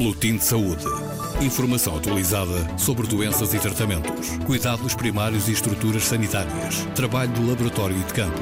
Boletim de Saúde. Informação atualizada sobre doenças e tratamentos, cuidados primários e estruturas sanitárias, trabalho do laboratório e de campo.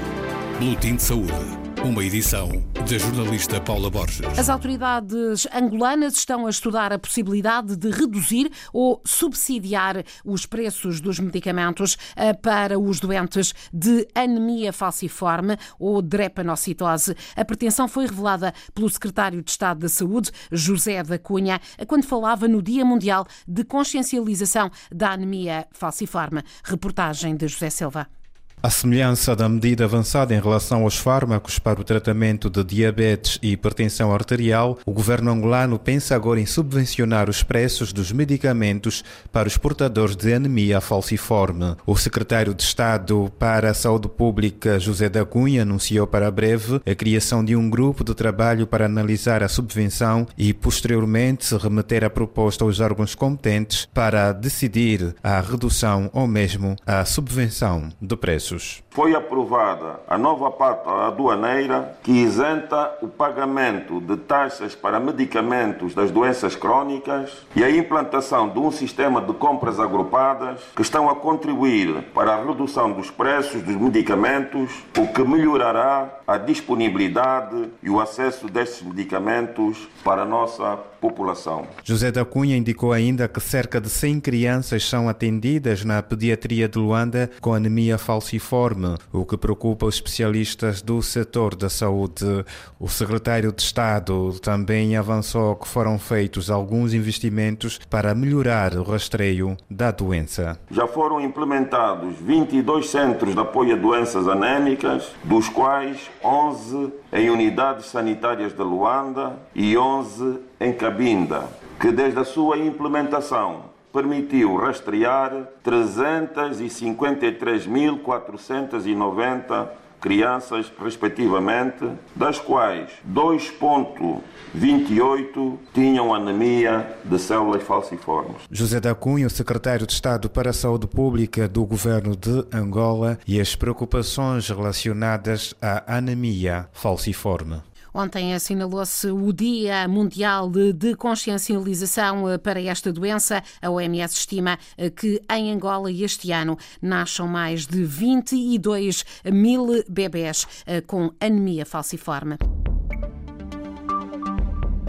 Boletim de Saúde uma edição da jornalista Paula Borges. As autoridades angolanas estão a estudar a possibilidade de reduzir ou subsidiar os preços dos medicamentos eh, para os doentes de anemia falciforme ou drepanocitose. A pretensão foi revelada pelo secretário de Estado da Saúde, José da Cunha, quando falava no Dia Mundial de Consciencialização da Anemia Falciforme. Reportagem de José Silva. A semelhança da medida avançada em relação aos fármacos para o tratamento de diabetes e hipertensão arterial, o governo angolano pensa agora em subvencionar os preços dos medicamentos para os portadores de anemia falciforme. O secretário de Estado para a Saúde Pública, José da Cunha, anunciou para breve a criação de um grupo de trabalho para analisar a subvenção e, posteriormente, remeter a proposta aos órgãos competentes para decidir a redução ou mesmo a subvenção do preço preços. Foi aprovada a nova parte aduaneira que isenta o pagamento de taxas para medicamentos das doenças crónicas e a implantação de um sistema de compras agrupadas que estão a contribuir para a redução dos preços dos medicamentos, o que melhorará a disponibilidade e o acesso destes medicamentos para a nossa população. José da Cunha indicou ainda que cerca de 100 crianças são atendidas na pediatria de Luanda com anemia falciforme falciforme, o que preocupa os especialistas do setor da saúde. O secretário de Estado também avançou que foram feitos alguns investimentos para melhorar o rastreio da doença. Já foram implementados 22 centros de apoio a doenças anémicas, dos quais 11 em unidades sanitárias de Luanda e 11 em Cabinda, que desde a sua implementação permitiu rastrear 353.490 crianças, respectivamente, das quais 2,28 tinham anemia de células falciformes. José da Cunha, secretário de Estado para a Saúde Pública do governo de Angola, e as preocupações relacionadas à anemia falciforme. Ontem assinalou-se o Dia Mundial de Consciencialização eh, para esta doença. A OMS estima eh, que em Angola este ano nasçam mais de 22 mil bebés eh, com anemia falciforme.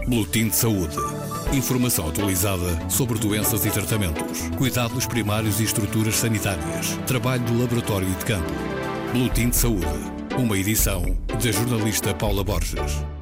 Boletim de Saúde. Informação atualizada sobre doenças e tratamentos, cuidados primários e estruturas sanitárias, trabalho do laboratório e de campo. Boletim de Saúde uma edição da jornalista Paula Borges.